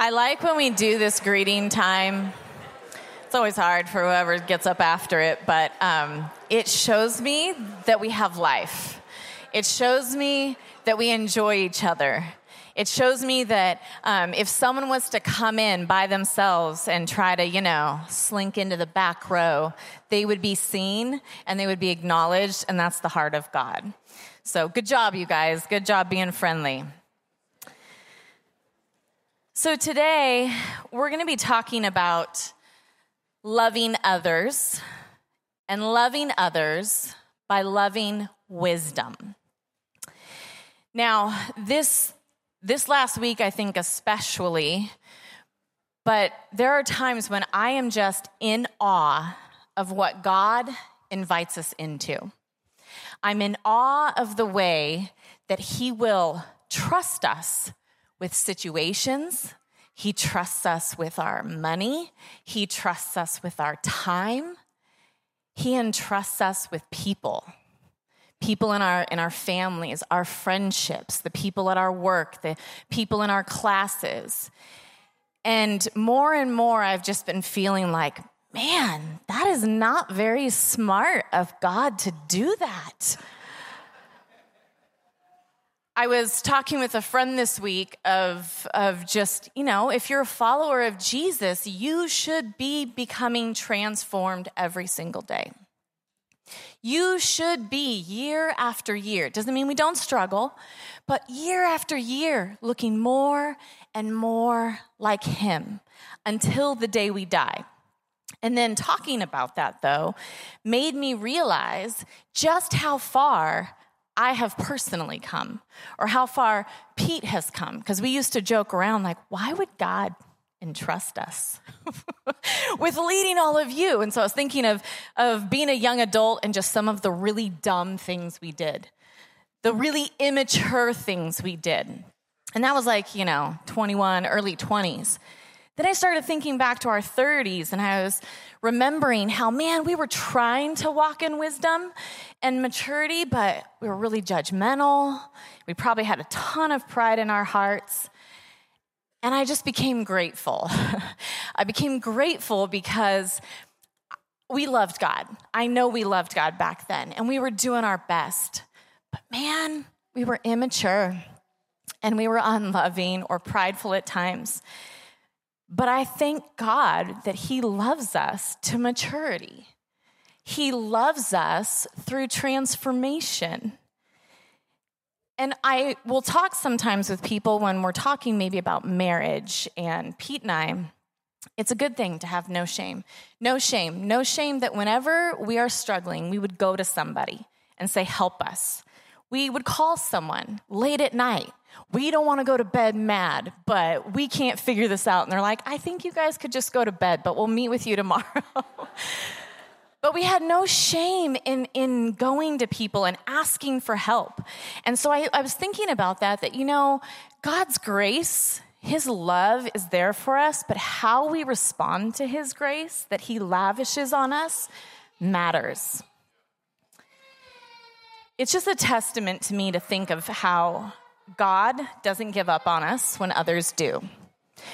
I like when we do this greeting time. It's always hard for whoever gets up after it, but um, it shows me that we have life. It shows me that we enjoy each other. It shows me that um, if someone was to come in by themselves and try to, you know, slink into the back row, they would be seen and they would be acknowledged, and that's the heart of God. So, good job, you guys. Good job being friendly. So, today we're going to be talking about loving others and loving others by loving wisdom. Now, this, this last week, I think especially, but there are times when I am just in awe of what God invites us into. I'm in awe of the way that He will trust us with situations. He trusts us with our money. He trusts us with our time. He entrusts us with people. People in our, in our families, our friendships, the people at our work, the people in our classes. And more and more, I've just been feeling like, man, that is not very smart of God to do that. I was talking with a friend this week of, of just, you know, if you're a follower of Jesus, you should be becoming transformed every single day. You should be year after year. It doesn't mean we don't struggle, but year after year, looking more and more like Him until the day we die. And then talking about that, though, made me realize just how far I have personally come or how far Pete has come. Because we used to joke around like, why would God entrust us with leading all of you? And so I was thinking of, of being a young adult and just some of the really dumb things we did, the really immature things we did. And that was like, you know, 21, early 20s. Then I started thinking back to our 30s and I was remembering how, man, we were trying to walk in wisdom and maturity, but we were really judgmental. We probably had a ton of pride in our hearts. And I just became grateful. I became grateful because we loved God. I know we loved God back then, and we were doing our best. But man, we were immature and we were unloving or prideful at times. But I thank God that He loves us to maturity. He loves us through transformation. And I will talk sometimes with people when we're talking maybe about marriage, and Pete and I, it's a good thing to have no shame. No shame. No shame that whenever we are struggling, we would go to somebody and say, Help us. We would call someone late at night we don't want to go to bed mad, but we can't figure this out. And they're like, I think you guys could just go to bed, but we'll meet with you tomorrow. but we had no shame in, in going to people and asking for help. And so I, I was thinking about that, that, you know, God's grace, His love is there for us, but how we respond to His grace that He lavishes on us matters. It's just a testament to me to think of how God doesn't give up on us when others do.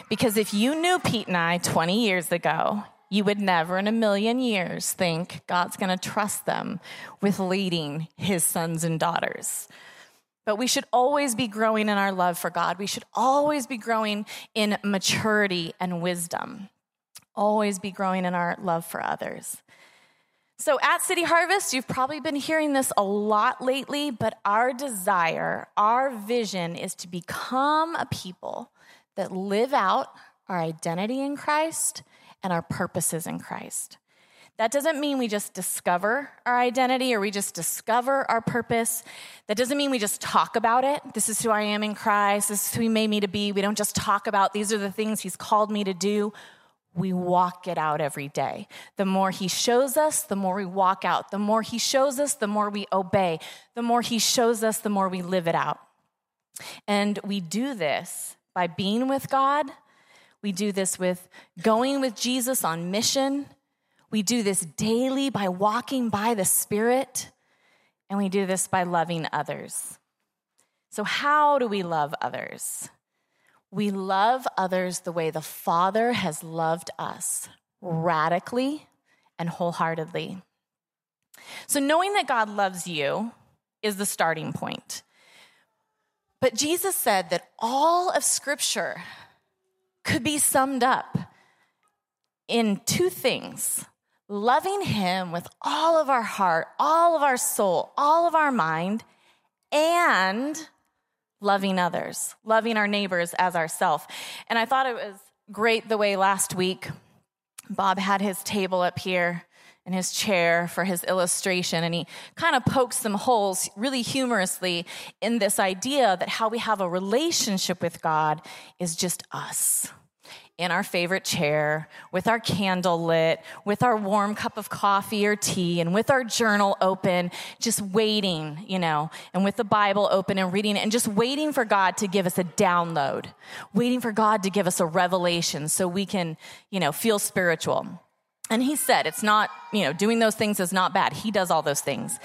Because if you knew Pete and I 20 years ago, you would never in a million years think God's going to trust them with leading his sons and daughters. But we should always be growing in our love for God. We should always be growing in maturity and wisdom. Always be growing in our love for others. So at City Harvest, you've probably been hearing this a lot lately, but our desire, our vision is to become a people that live out our identity in Christ and our purposes in Christ. That doesn't mean we just discover our identity or we just discover our purpose. That doesn't mean we just talk about it. This is who I am in Christ. This is who He made me to be. We don't just talk about these are the things He's called me to do we walk it out every day. The more he shows us, the more we walk out. The more he shows us, the more we obey. The more he shows us, the more we live it out. And we do this by being with God. We do this with going with Jesus on mission. We do this daily by walking by the Spirit. And we do this by loving others. So, how do we love others? We love others the way the Father has loved us, radically and wholeheartedly. So, knowing that God loves you is the starting point. But Jesus said that all of Scripture could be summed up in two things loving Him with all of our heart, all of our soul, all of our mind, and loving others, loving our neighbors as ourselves. And I thought it was great the way last week Bob had his table up here in his chair for his illustration, and he kind of pokes some holes really humorously in this idea that how we have a relationship with God is just us in our favorite chair, with our candle lit, with our warm cup of coffee or tea, and with our journal open, just waiting, you know, and with the Bible open and reading it, and just waiting for God to give us a download, waiting for God to give us a revelation so we can, you know, feel spiritual. And he said, it's not, you know, doing those things is not bad. He does all those things.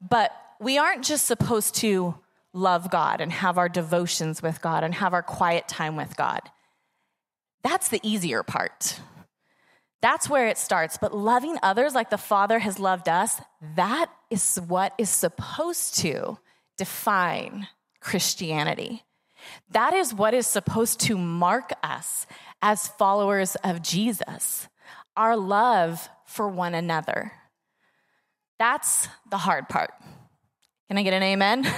But we aren't just supposed to love God and have our devotions with God and have our quiet time with God. That's the easier part. That's where it starts. But loving others like the Father has loved us, that is what is supposed to define Christianity. That is what is supposed to mark us as followers of Jesus our love for one another. That's the hard part. Can I get an amen?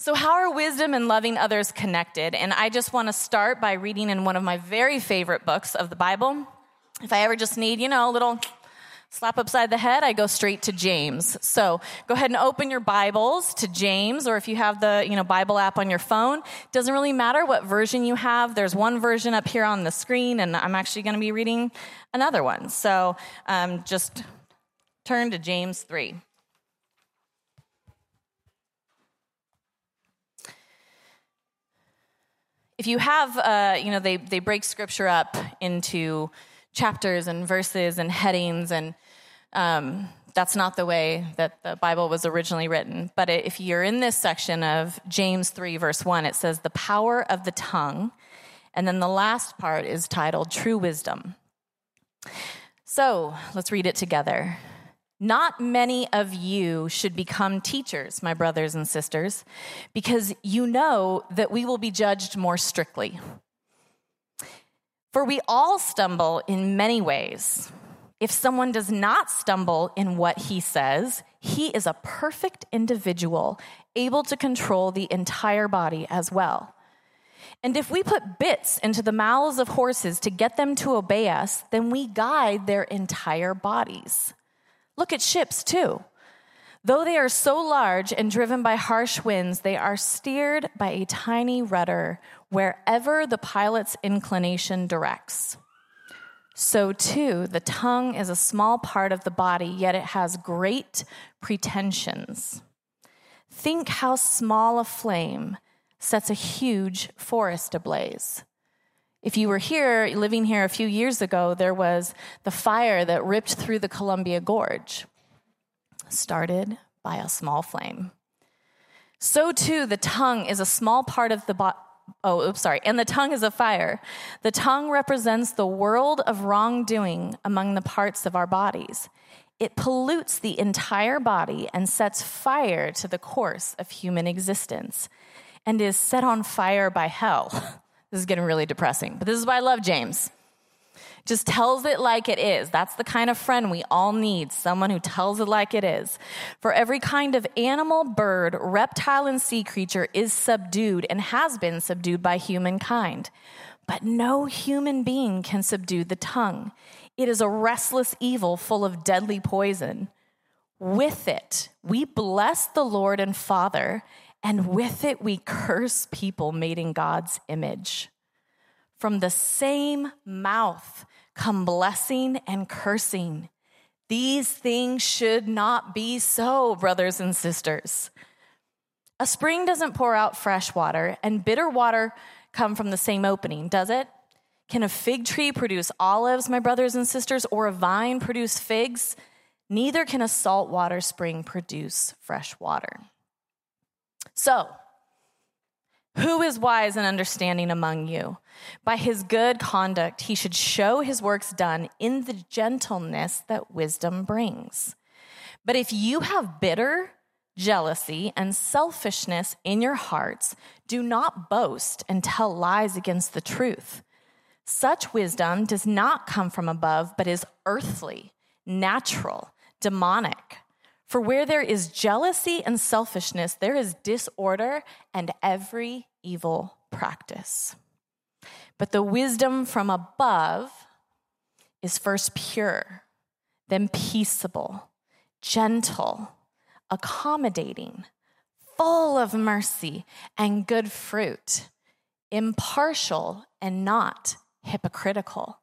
So, how are wisdom and loving others connected? And I just want to start by reading in one of my very favorite books of the Bible. If I ever just need, you know, a little slap upside the head, I go straight to James. So go ahead and open your Bibles to James, or if you have the you know Bible app on your phone, it doesn't really matter what version you have. There's one version up here on the screen, and I'm actually going to be reading another one. So um, just turn to James three. If you have, uh, you know, they, they break scripture up into chapters and verses and headings, and um, that's not the way that the Bible was originally written. But if you're in this section of James 3, verse 1, it says, the power of the tongue. And then the last part is titled True Wisdom. So let's read it together. Not many of you should become teachers, my brothers and sisters, because you know that we will be judged more strictly. For we all stumble in many ways. If someone does not stumble in what he says, he is a perfect individual, able to control the entire body as well. And if we put bits into the mouths of horses to get them to obey us, then we guide their entire bodies. Look at ships, too. Though they are so large and driven by harsh winds, they are steered by a tiny rudder wherever the pilot's inclination directs. So, too, the tongue is a small part of the body, yet it has great pretensions. Think how small a flame sets a huge forest ablaze. If you were here, living here a few years ago, there was the fire that ripped through the Columbia Gorge, started by a small flame. So too, the tongue is a small part of the body. Oh, oops, sorry. And the tongue is a fire. The tongue represents the world of wrongdoing among the parts of our bodies. It pollutes the entire body and sets fire to the course of human existence and is set on fire by hell. This is getting really depressing, but this is why I love James. Just tells it like it is. That's the kind of friend we all need someone who tells it like it is. For every kind of animal, bird, reptile, and sea creature is subdued and has been subdued by humankind. But no human being can subdue the tongue. It is a restless evil full of deadly poison. With it, we bless the Lord and Father and with it we curse people made in God's image. From the same mouth come blessing and cursing. These things should not be so, brothers and sisters. A spring doesn't pour out fresh water, and bitter water come from the same opening, does it? Can a fig tree produce olives, my brothers and sisters, or a vine produce figs? Neither can a saltwater spring produce fresh water. So, Who is wise and understanding among you? By his good conduct, he should show his works done in the gentleness that wisdom brings. But if you have bitter jealousy and selfishness in your hearts, do not boast and tell lies against the truth. Such wisdom does not come from above, but is earthly, natural, demonic. For where there is jealousy and selfishness, there is disorder and every evil practice. But the wisdom from above is first pure, then peaceable, gentle, accommodating, full of mercy and good fruit, impartial and not hypocritical.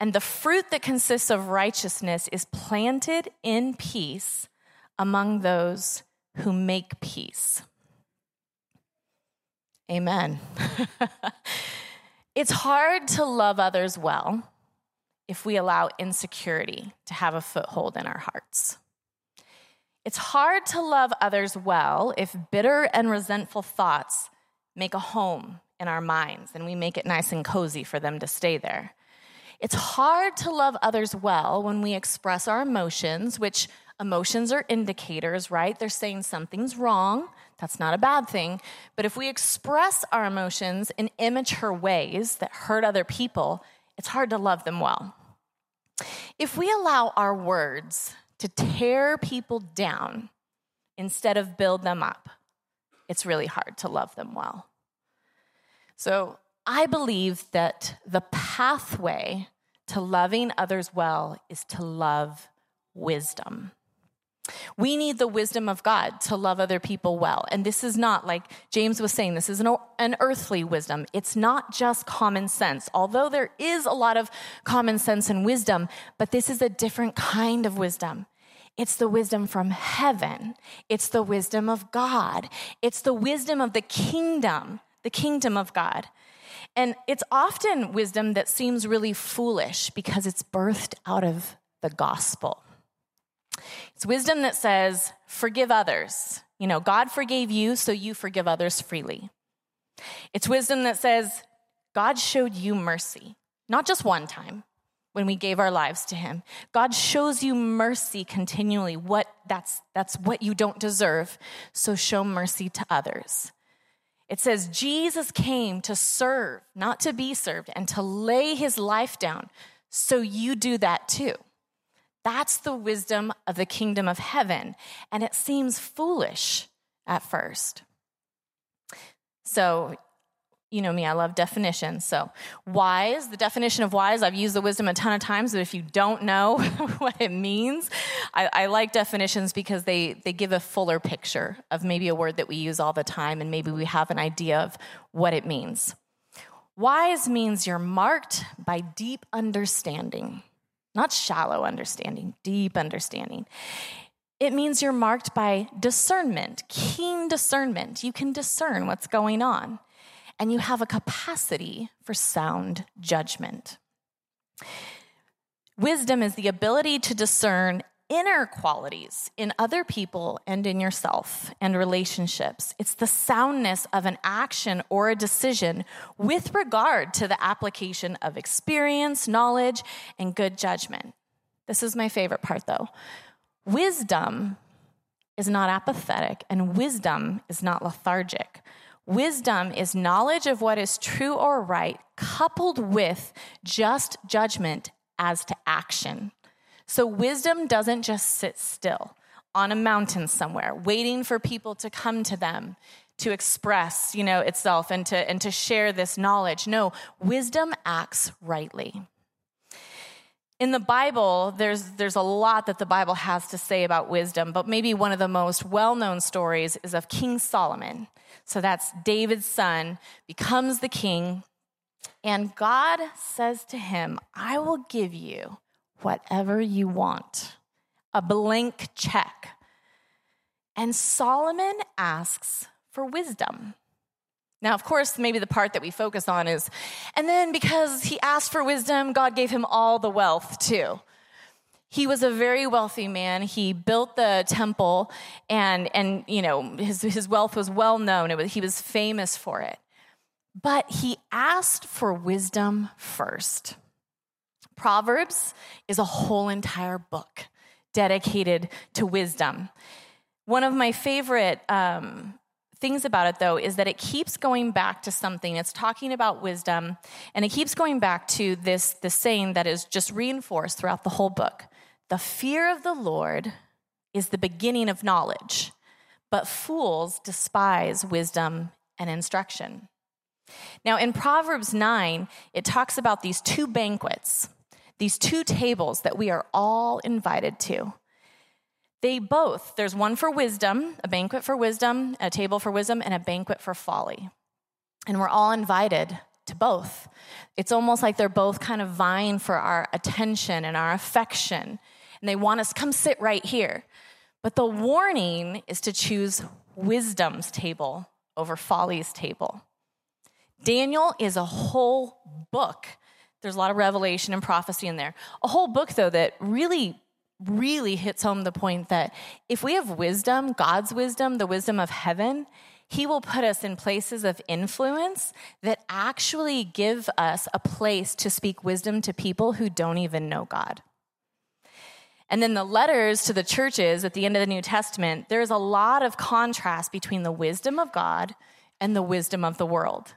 And the fruit that consists of righteousness is planted in peace among those who make peace. Amen. it's hard to love others well if we allow insecurity to have a foothold in our hearts. It's hard to love others well if bitter and resentful thoughts make a home in our minds and we make it nice and cozy for them to stay there. It's hard to love others well when we express our emotions, which emotions are indicators, right? They're saying something's wrong. That's not a bad thing. But if we express our emotions in immature ways that hurt other people, it's hard to love them well. If we allow our words to tear people down instead of build them up, it's really hard to love them well. So I believe that the pathway to loving others well is to love wisdom. We need the wisdom of God to love other people well. And this is not, like James was saying, this is an, an, earthly wisdom. It's not just common sense, although there is a lot of common sense and wisdom, but this is a different kind of wisdom. It's the wisdom from heaven, it's the wisdom of God, it's the wisdom of the kingdom the kingdom of God. And it's often wisdom that seems really foolish because it's birthed out of the gospel. It's wisdom that says, forgive others. You know, God forgave you, so you forgive others freely. It's wisdom that says, God showed you mercy, not just one time when we gave our lives to him. God shows you mercy continually. What that's that's what you don't deserve. So show mercy to others. It says, Jesus came to serve, not to be served, and to lay his life down. So you do that too. That's the wisdom of the kingdom of heaven. And it seems foolish at first. So you know me, I love definitions. So, wise, the definition of wise, I've used the wisdom a ton of times, but if you don't know what it means, I, I, like definitions because they, they give a fuller picture of maybe a word that we use all the time, and maybe we have an idea of what it means. Wise means you're marked by deep understanding, not shallow understanding, deep understanding. It means you're marked by discernment, keen discernment. You can discern what's going on and you have a capacity for sound judgment. Wisdom is the ability to discern inner qualities in other people and in yourself and relationships. It's the soundness of an action or a decision with regard to the application of experience, knowledge, and good judgment. This is my favorite part though. Wisdom is not apathetic, and wisdom is not lethargic. Wisdom is knowledge of what is true or right, coupled with just judgment as to action. So, wisdom doesn't just sit still on a mountain somewhere, waiting for people to come to them to express, you know, itself and to, and to share this knowledge. No, wisdom acts rightly. In the Bible, there's, there's a lot that the Bible has to say about wisdom, but maybe one of the most well known stories is of King Solomon. So that's David's son, becomes the king. And God says to him, I will give you whatever you want, a blank check. And Solomon asks for wisdom. Now, of course, maybe the part that we focus on is, and then because he asked for wisdom, God gave him all the wealth too. he was a very wealthy man. He built the temple, and and you know his his wealth was well known. Was, he was famous for it. But he asked for wisdom first. Proverbs is a whole entire book dedicated to wisdom. One of my favorite um, things about it, though, is that it keeps going back to something. It's talking about wisdom, and it keeps going back to this, this saying that is just reinforced throughout the whole book. The fear of the Lord is the beginning of knowledge, but fools despise wisdom and instruction. Now, in Proverbs 9, it talks about these two banquets, these two tables that we are all invited to. They both, there's one for wisdom, a banquet for wisdom, a table for wisdom, and a banquet for folly. And we're all invited to both. It's almost like they're both kind of vying for our attention and our affection. And they want us, come sit right here. But the warning is to choose wisdom's table over folly's table. Daniel is a whole book. There's a lot of revelation and prophecy in there. A whole book, though, that really really hits home the point that if we have wisdom, God's wisdom, the wisdom of heaven, He will put us in places of influence that actually give us a place to speak wisdom to people who don't even know God. And then the letters to the churches at the end of the New Testament, there's a lot of contrast between the wisdom of God and the wisdom of the world.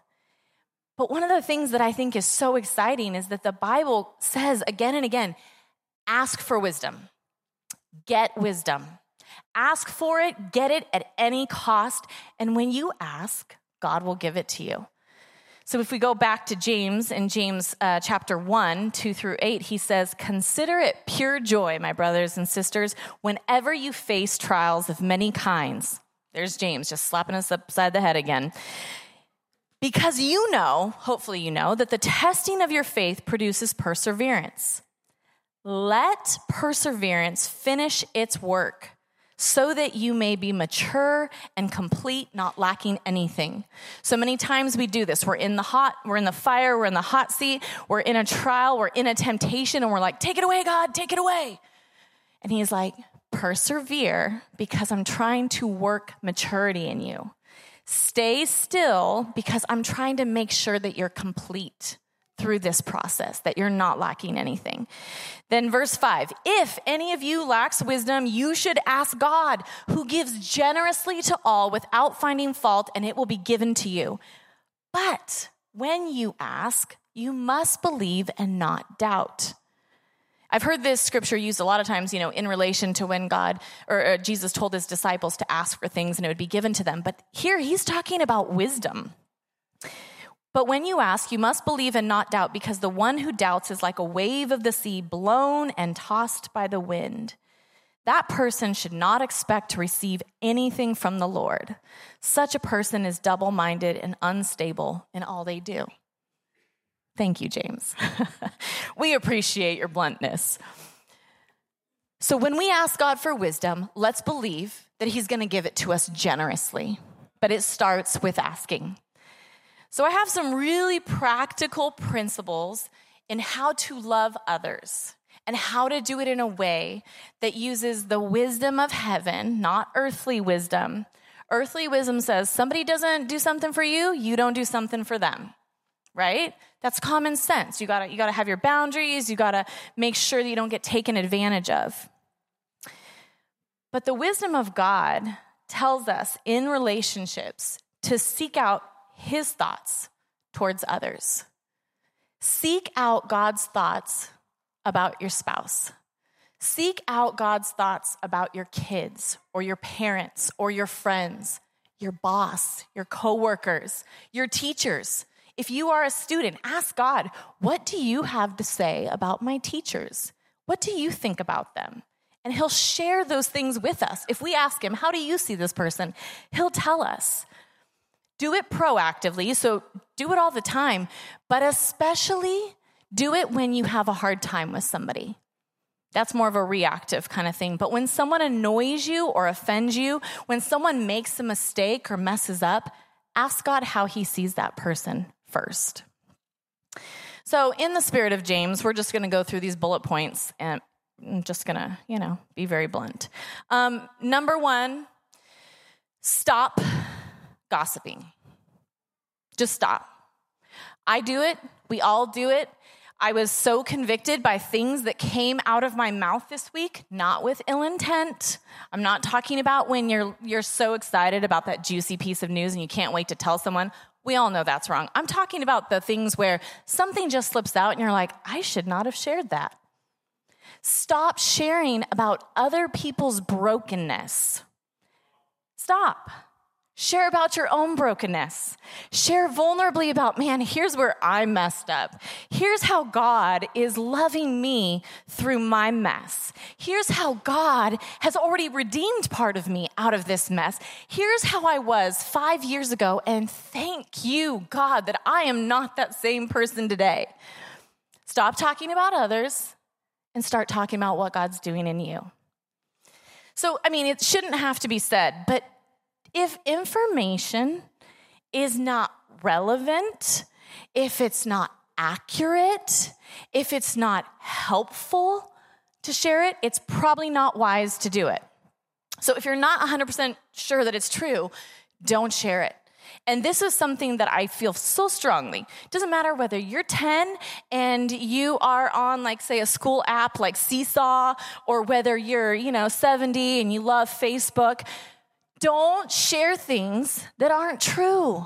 But one of the things that I think is so exciting is that the Bible says again and again ask for wisdom. Get wisdom. Ask for it, get it at any cost. And when you ask, God will give it to you. So if we go back to James in James uh, chapter 1, 2 through 8, he says, Consider it pure joy, my brothers and sisters, whenever you face trials of many kinds. There's James just slapping us upside the head again. Because you know, hopefully you know, that the testing of your faith produces perseverance. Let perseverance finish its work so that you may be mature and complete, not lacking anything. So many times we do this. We're in the hot, we're in the fire, we're in the hot seat, we're in a trial, we're in a temptation, and we're like, take it away, God, take it away. And he's like, persevere because I'm trying to work maturity in you. Stay still because I'm trying to make sure that you're complete through this process, that you're not lacking anything. Then, verse five if any of you lacks wisdom, you should ask God, who gives generously to all without finding fault, and it will be given to you. But when you ask, you must believe and not doubt. I've heard this scripture used a lot of times, you know, in relation to when God or, or Jesus told his disciples to ask for things and it would be given to them. But here he's talking about wisdom. But when you ask, you must believe and not doubt, because the one who doubts is like a wave of the sea blown and tossed by the wind. That person should not expect to receive anything from the Lord. Such a person is double minded and unstable in all they do. Thank you, James. we appreciate your bluntness. So, when we ask God for wisdom, let's believe that He's going to give it to us generously. But it starts with asking. So, I have some really practical principles in how to love others and how to do it in a way that uses the wisdom of heaven, not earthly wisdom. Earthly wisdom says somebody doesn't do something for you, you don't do something for them, right? That's common sense. You gotta, you gotta have your boundaries, you gotta make sure that you don't get taken advantage of. But the wisdom of God tells us in relationships to seek out his thoughts towards others. Seek out God's thoughts about your spouse. Seek out God's thoughts about your kids or your parents or your friends, your boss, your coworkers, your teachers. If you are a student, ask God, what do you have to say about my teachers? What do you think about them? And he'll share those things with us. If we ask him, how do you see this person? He'll tell us. Do it proactively, so do it all the time, but especially do it when you have a hard time with somebody. That's more of a reactive kind of thing. But when someone annoys you or offends you, when someone makes a mistake or messes up, ask God how he sees that person first. So, in the spirit of James, we're just going to go through these bullet points and I'm just gonna, you know, be very blunt. Um, number one, stop gossiping. Just stop. I do it. We all do it. I was so convicted by things that came out of my mouth this week, not with ill intent. I'm not talking about when you're you're so excited about that juicy piece of news and you can't wait to tell someone. We all know that's wrong. I'm talking about the things where something just slips out and you're like, I should not have shared that. Stop sharing about other people's brokenness. Stop. Share about your own brokenness. Share vulnerably about, man, here's where I messed up. Here's how God is loving me through my mess. Here's how God has already redeemed part of me out of this mess. Here's how I was five years ago, and thank you, God, that I am not that same person today. Stop talking about others and start talking about what God's doing in you. So, I mean, it shouldn't have to be said, but if information is not relevant, if it's not accurate, if it's not helpful to share it, it's probably not wise to do it. So if you're not 100% sure that it's true, don't share it. And this is something that I feel so strongly. It doesn't matter whether you're 10 and you are on, like, say, a school app like Seesaw, or whether you're, you know, 70 and you love Facebook. Don't share things that aren't true.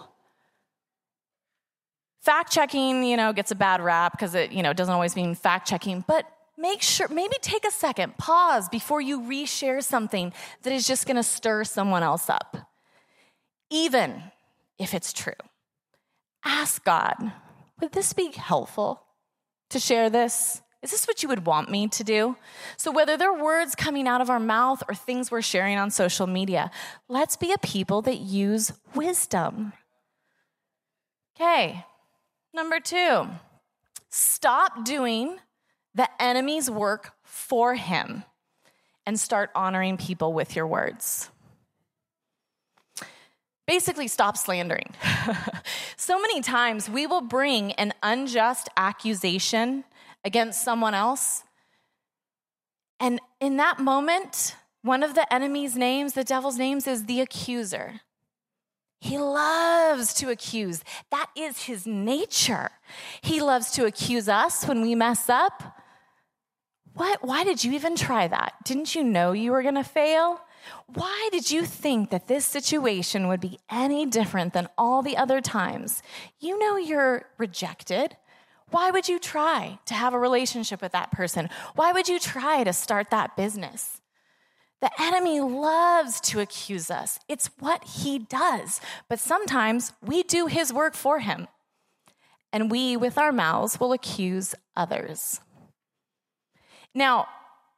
Fact checking, you know, gets a bad rap because it, you know, doesn't always mean fact checking, but make sure, maybe take a second, pause before you reshare something that is just going to stir someone else up. Even if it's true. Ask God, would this be helpful to share this? Is this what you would want me to do? So, whether they're words coming out of our mouth or things we're sharing on social media, let's be a people that use wisdom. Okay, number two, stop doing the enemy's work for him and start honoring people with your words. Basically, stop slandering. so many times we will bring an unjust accusation against someone else. And in that moment, one of the enemy's names, the devil's names, is the accuser. He loves to accuse. That is his nature. He loves to accuse us when we mess up. What? Why did you even try that? Didn't you know you were going to fail? Why did you think that this situation would be any different than all the other times? You know you're rejected. Why would you try to have a relationship with that person? Why would you try to start that business? The enemy loves to accuse us. It's what he does. But sometimes we do his work for him. And we, with our mouths, will accuse others. Now,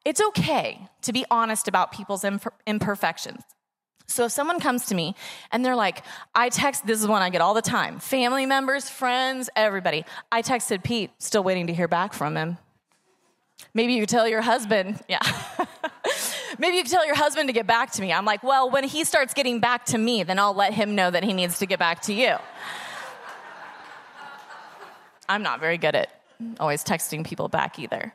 it's okay to be honest about people's imperfections. So if someone comes to me and they're like, I text, this is one I get all the time family members, friends, everybody. I texted Pete, still waiting to hear back from him. Maybe you tell your husband, yeah. Maybe you tell your husband to get back to me. I'm like, well, when he starts getting back to me, then I'll let him know that he needs to get back to you. I'm not very good at always texting people back either.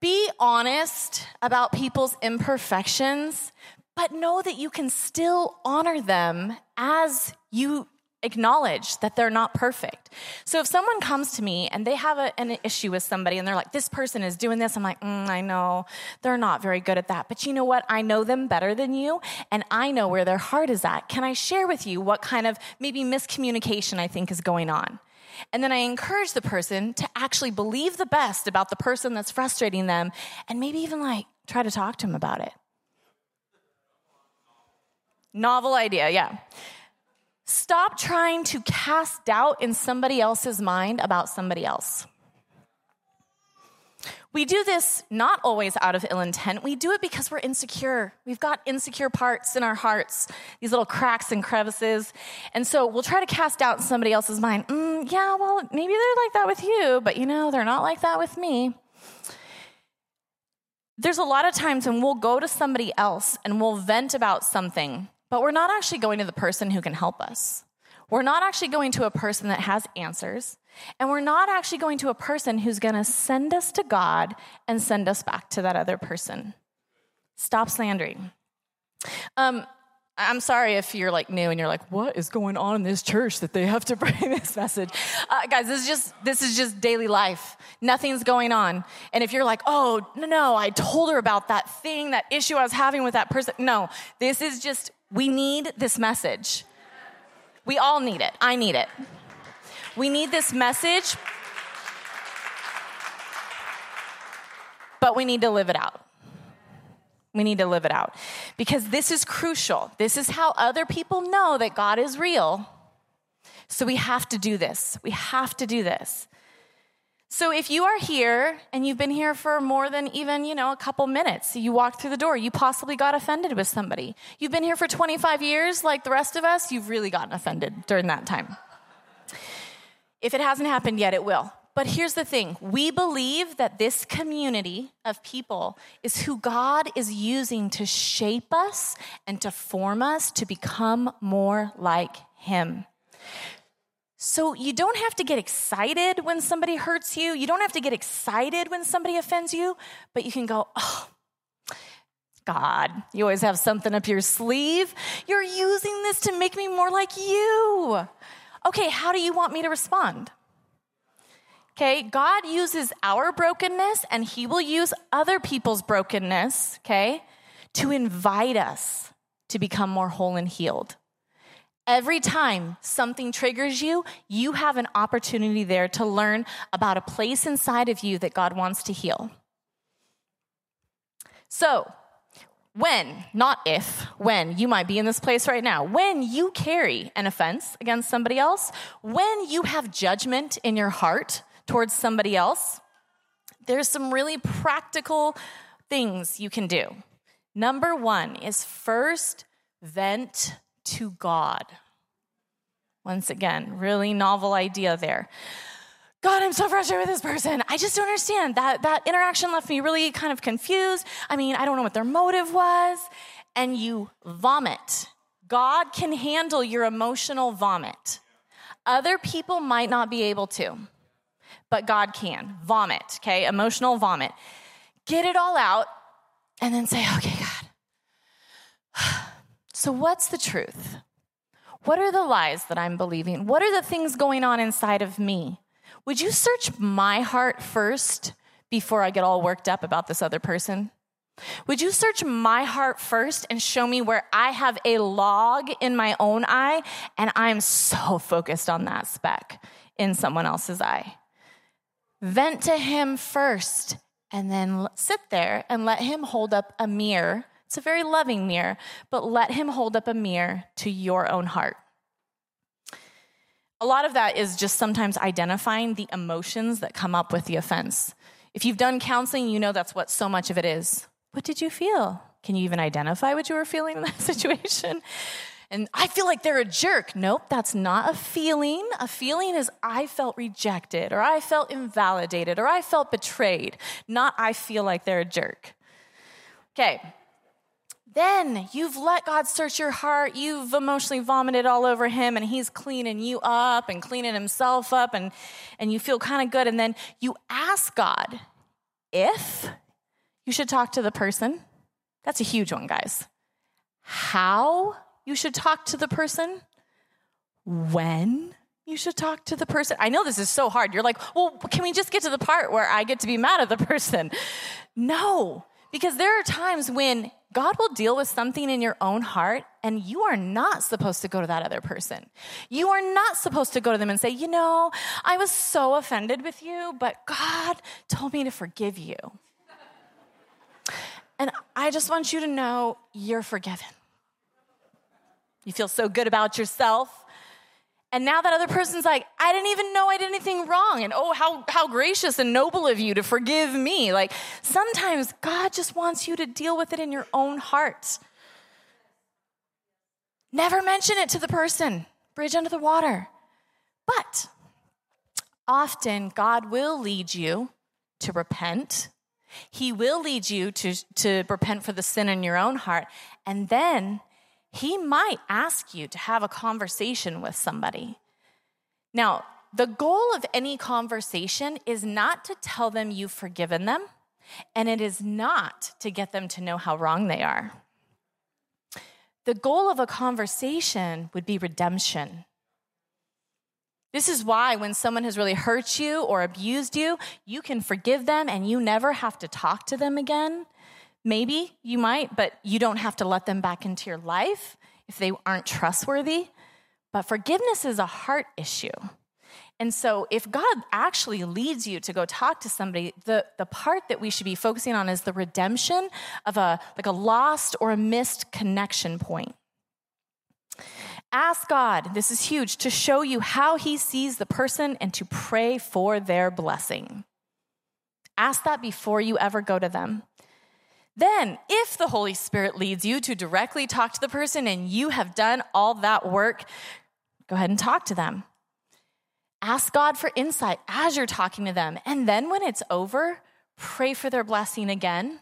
Be honest about people's imperfections, but know that you can still honor them as you acknowledge that they're not perfect. So if someone comes to me and they have a, an issue with somebody and they're like, this person is doing this, I'm like, mm, I know they're not very good at that. But you know what? I know them better than you and I know where their heart is at. Can I share with you what kind of maybe miscommunication I think is going on? And then I encourage the person to actually believe the best about the person that's frustrating them and maybe even like try to talk to them about it. Novel idea, yeah. Stop trying to cast doubt in somebody else's mind about somebody else. We do this not always out of ill intent. We do it because we're insecure. We've got insecure parts in our hearts, these little cracks and crevices. And so we'll try to cast doubt in somebody else's mind. Mm, yeah, well, maybe they're like that with you, but you know, they're not like that with me. There's a lot of times when we'll go to somebody else and we'll vent about something but we're not actually going to the person who can help us. We're not actually going to a person that has answers. And we're not actually going to a person who's going to send us to God and send us back to that other person. Stop slandering. Um, I'm sorry if you're like new and you're like, what is going on in this church that they have to bring this message? Uh, guys, this is just this is just daily life. Nothing's going on. And if you're like, oh no, no, I told her about that thing, that issue I was having with that person. No, this is just we need this message. We all need it. I need it. We need this message, but we need to live it out. We need to live it out because this is crucial. This is how other people know that God is real. So we have to do this. We have to do this. So if you are here and you've been here for more than even, you know, a couple minutes, you walked through the door, you possibly got offended with somebody. You've been here for 25 years like the rest of us, you've really gotten offended during that time. If it hasn't happened yet, it will. But here's the thing we believe that this community of people is who God is using to shape us and to form us to become more like Him. So you don't have to get excited when somebody hurts you. You don't have to get excited when somebody offends you, but you can go, oh, God, you always have something up your sleeve. You're using this to make me more like you. Okay, how do you want me to respond? Okay, God uses our brokenness and He will use other people's brokenness, okay, to invite us to become more whole and healed. Every time something triggers you, you have an opportunity there to learn about a place inside of you that God wants to heal. So, when, not if, when you might be in this place right now, when you carry an offense against somebody else, when you have judgment in your heart towards somebody else, there's some really practical things you can do. Number one is first vent to God. Once again, really novel idea there. God, I'm so frustrated with this person. I just don't understand. That, that interaction left me really kind of confused. I mean, I don't know what their motive was. And you vomit. God can handle your emotional vomit. Other people might not be able to but God can. Vomit, okay? Emotional vomit. Get it all out and then say, okay, God. So, what's the truth? What are the lies that I'm believing? What are the things going on inside of me? Would you search my heart first before I get all worked up about this other person? Would you search my heart first and show me where I have a log in my own eye and I'm so focused on that speck in someone else's eye? Vent to him first and then sit there and let him hold up a mirror. It's a very loving mirror, but let him hold up a mirror to your own heart. A lot of that is just sometimes identifying the emotions that come up with the offense. If you've done counseling, you know that's what so much of it is. What did you feel? Can you even identify what you were feeling in that situation? And I feel like they're a jerk. Nope, that's not a feeling. A feeling is I felt rejected, or I felt invalidated, or I felt betrayed, not I feel like they're a jerk. Okay. Then you've let God search your heart. You've emotionally vomited all over him, and he's cleaning you up and cleaning himself up, and, and you feel kind of good. And then you ask God if you should talk to the person. That's a huge one, guys. How you should talk to the person, when you should talk to the person. I know this is so hard. You're like, well, can we just get to the part where I get to be mad at the person? No, because there are times when God will deal with something in your own heart, and you are not supposed to go to that other person. You are not supposed to go to them and say, You know, I was so offended with you, but God told me to forgive you. And I just want you to know you're forgiven. You feel so good about yourself. And now that other person's like, I didn't even know I did anything wrong. And oh, how, how gracious and noble of you to forgive me. Like sometimes God just wants you to deal with it in your own heart. Never mention it to the person, bridge under the water. But often God will lead you to repent. He will lead you to, to repent for the sin in your own heart. And then he might ask you to have a conversation with somebody. Now, the goal of any conversation is not to tell them you've forgiven them, and it is not to get them to know how wrong they are. The goal of a conversation would be redemption. This is why, when someone has really hurt you or abused you, you can forgive them and you never have to talk to them again. Maybe you might, but you don't have to let them back into your life if they aren't trustworthy. But forgiveness is a heart issue. And so, if God actually leads you to go talk to somebody, the, the part that we should be focusing on is the redemption of a like a lost or a missed connection point. Ask God, this is huge, to show you how He sees the person and to pray for their blessing. Ask that before you ever go to them. Then, if the Holy Spirit leads you to directly talk to the person and you have done all that work, go ahead and talk to them. Ask God for insight as you're talking to them. And then when it's over, pray for their blessing again.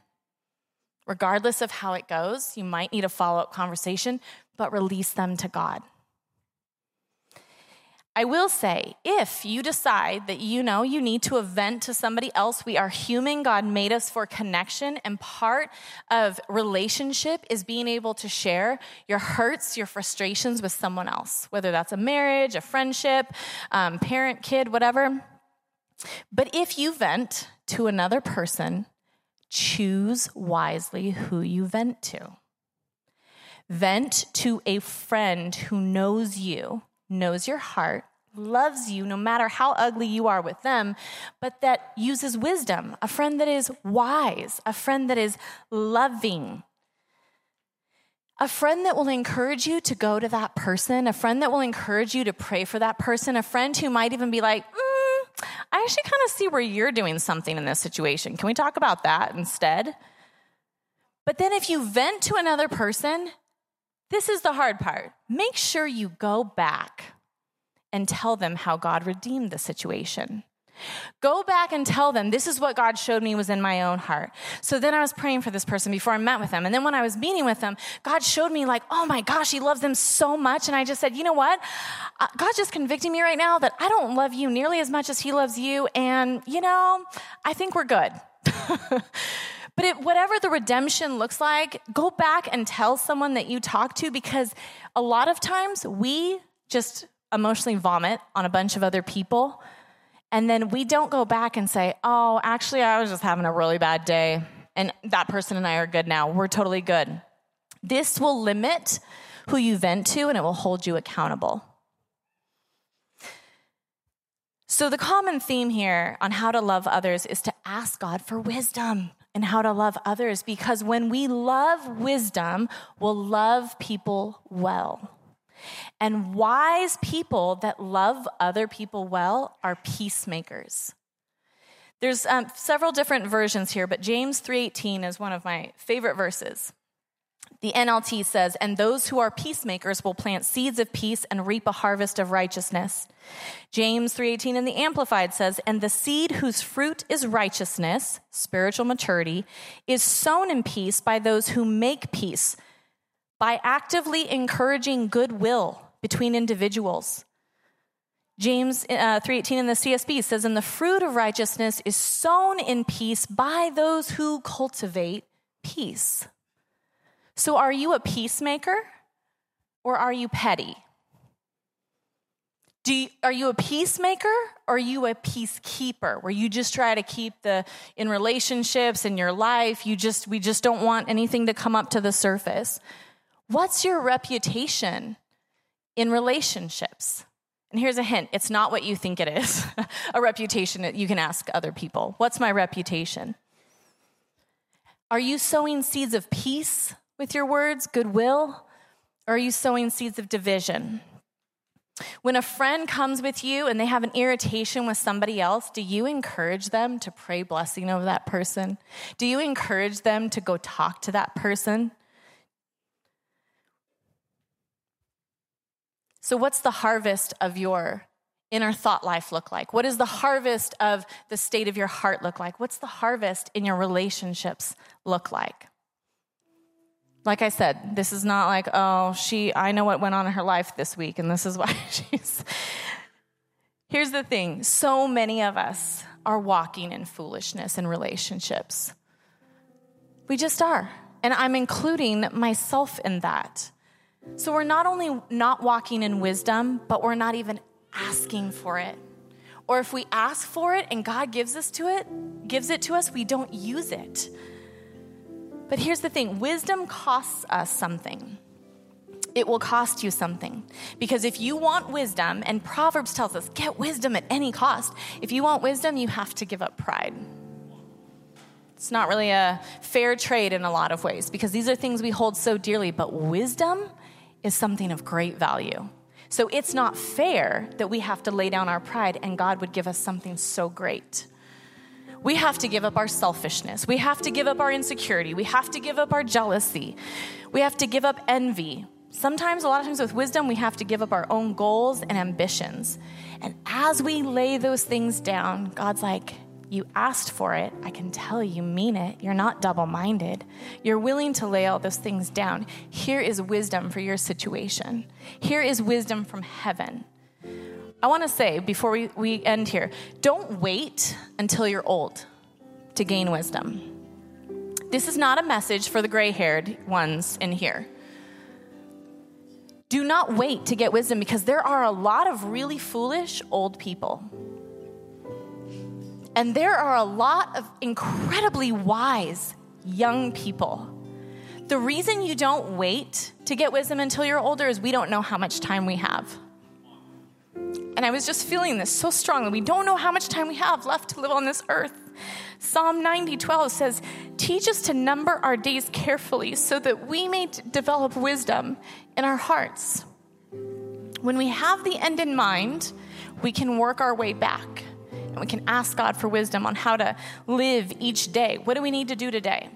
Regardless of how it goes, you might need a follow up conversation, but release them to God. I will say, if you decide that you know you need to vent to somebody else, we are human. God made us for connection, and part of relationship is being able to share your hurts, your frustrations with someone else, whether that's a marriage, a friendship, um, parent, kid, whatever. But if you vent to another person, choose wisely who you vent to. Vent to a friend who knows you knows your heart, loves you no matter how ugly you are with them, but that uses wisdom, a friend that is wise, a friend that is loving. A friend that will encourage you to go to that person, a friend that will encourage you to pray for that person, a friend who might even be like, mm, I actually kind of see where you're doing something in this situation. Can we talk about that instead? But then if you vent to another person, this is the hard part. Make sure you go back and tell them how God redeemed the situation. Go back and tell them, this is what God showed me was in my own heart. So then I was praying for this person before I met with them. And then when I was meeting with them, God showed me, like, oh my gosh, He loves them so much. And I just said, you know what? Uh, God's just convicting me right now that I don't love you nearly as much as He loves you. And, you know, I think we're good. But it, whatever the redemption looks like, go back and tell someone that you talk to because a lot of times we just emotionally vomit on a bunch of other people. And then we don't go back and say, oh, actually, I was just having a really bad day. And that person and I are good now. We're totally good. This will limit who you vent to and it will hold you accountable. So, the common theme here on how to love others is to ask God for wisdom and how to love others because when we love wisdom, we'll love people well. And wise people that love other people well are peacemakers. There's um, several different versions here, but James 3:18 is one of my favorite verses. The NLT says, And those who are peacemakers will plant seeds of peace and reap a harvest of righteousness. James 3:18 in the Amplified says, And the seed whose fruit is righteousness, spiritual maturity, is sown in peace by those who make peace, by actively encouraging goodwill between individuals. James uh, 3:18 in the CSB says, And the fruit of righteousness is sown in peace by those who cultivate peace. So, are you a peacemaker or are you petty? You, are you a peacemaker or are you a peacekeeper where you just try to keep the in relationships in your life you just we just don't want anything to come up to the surface? What's your reputation in relationships? And here's a hint it's not what you think it is a reputation that you can ask other people. What's my reputation? Are you sowing seeds of peace with your words, goodwill? Or are you sowing seeds of division? When a friend comes with you and they have an irritation with somebody else, do you encourage them to pray blessing over that person? Do you encourage them to go talk to that person? So, what's the harvest of your inner thought life look like? What does the harvest of the state of your heart look like? What's the harvest in your relationships look like? Like I said, this is not like, oh, she, I know what went on in her life this week, and this is why she's. Here's the thing so many of us are walking in foolishness in relationships. We just are. And I'm including myself in that. So we're not only not walking in wisdom, but we're not even asking for it. Or if we ask for it and God gives us to it, gives it to us, we don't use it. But here's the thing, wisdom costs us something it will cost you something. Because if you want wisdom, and Proverbs tells us, get wisdom at any cost. If you want wisdom, you have to give up pride. It's not really a fair trade in a lot of ways because these are things we hold so dearly, but wisdom is something of great value. So it's not fair that we have to lay down our pride and God would give us something so great. We have to give up our selfishness. We have to give up our insecurity. We have to give up our jealousy. We have to give up envy. Sometimes, a lot of times with wisdom, we have to give up our own goals and ambitions. And as we lay those things down, God's like, You asked for it. I can tell you mean it. You're not double minded. You're willing to lay all those things down. Here is wisdom for your situation. Here is wisdom from heaven. I want to say before we, we end here don't wait until you're old to gain wisdom. This is not a message for the gray haired ones in here. Do not wait to get wisdom because there are a lot of really foolish old people. And there are a lot of incredibly wise young people. The reason you don't wait to get wisdom until you're older is we don't know how much time we have. And I was just feeling this so strongly. We don't know how much time we have left to live on this earth. Psalm 90 12 says, Teach us to number our days carefully so that we may develop wisdom in our hearts. When we have the end in mind, we can work our way back and we can ask God for wisdom on how to live each day. What do we need to do today?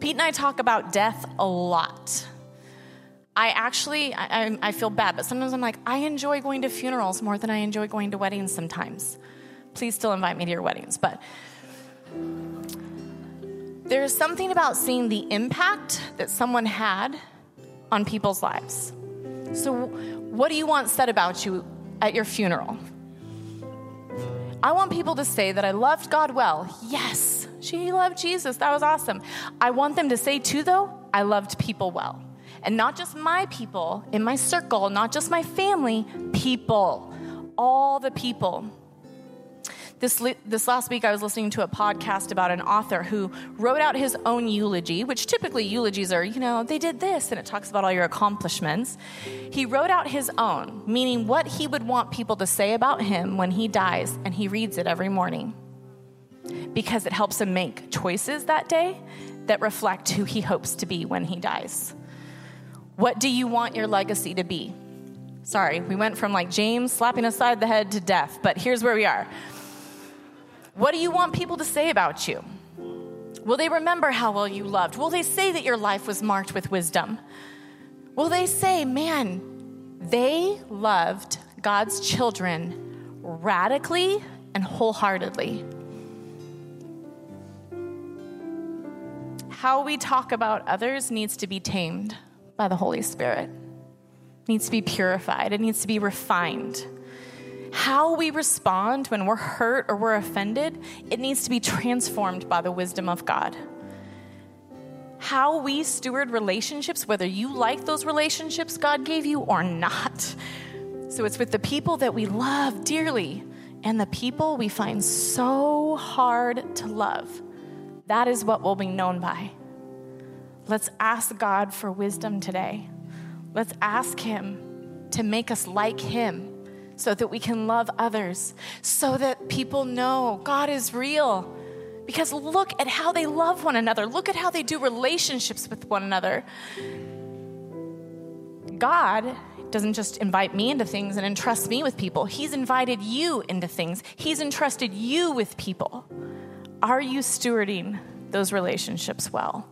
Pete and I talk about death a lot. I actually, I, I, feel bad, but sometimes I'm like, I enjoy going to funerals more than I enjoy going to weddings sometimes. Please still invite me to your weddings. But there is something about seeing the impact that someone had on people's lives. So, what do you want said about you at your funeral? I want people to say that I loved God well. Yes, she loved Jesus. That was awesome. I want them to say, too, though, I loved people well. And not just my people in my circle, not just my family, people, all the people. This, this last week, I was listening to a podcast about an author who wrote out his own eulogy, which typically eulogies are, you know, they did this, and it talks about all your accomplishments. He wrote out his own, meaning what he would want people to say about him when he dies, and he reads it every morning because it helps him make choices that day that reflect who he hopes to be when he dies. What do you want your legacy to be? Sorry, we went from like James slapping aside the head to death, but here's where we are. What do you want people to say about you? Will they remember how well you loved? Will they say that your life was marked with wisdom? Will they say, man, they loved God's children radically and wholeheartedly? How we talk about others needs to be tamed by the Holy Spirit. It needs to be purified, it needs to be refined. How we respond when we're hurt or we're offended, it needs to be transformed by the wisdom of God. How we steward relationships, whether you like those relationships God gave you or not. So it's with the people that we love dearly and the people we find so hard to love. That is what we'll be known by. Let's ask God for wisdom today. Let's ask Him to make us like Him so that we can love others, so that people know God is real. Because look at how they love one another, look at how they do relationships with one another. God doesn't just invite me into things and entrust me with people, He's invited you into things, He's entrusted you with people. Are you stewarding those relationships well?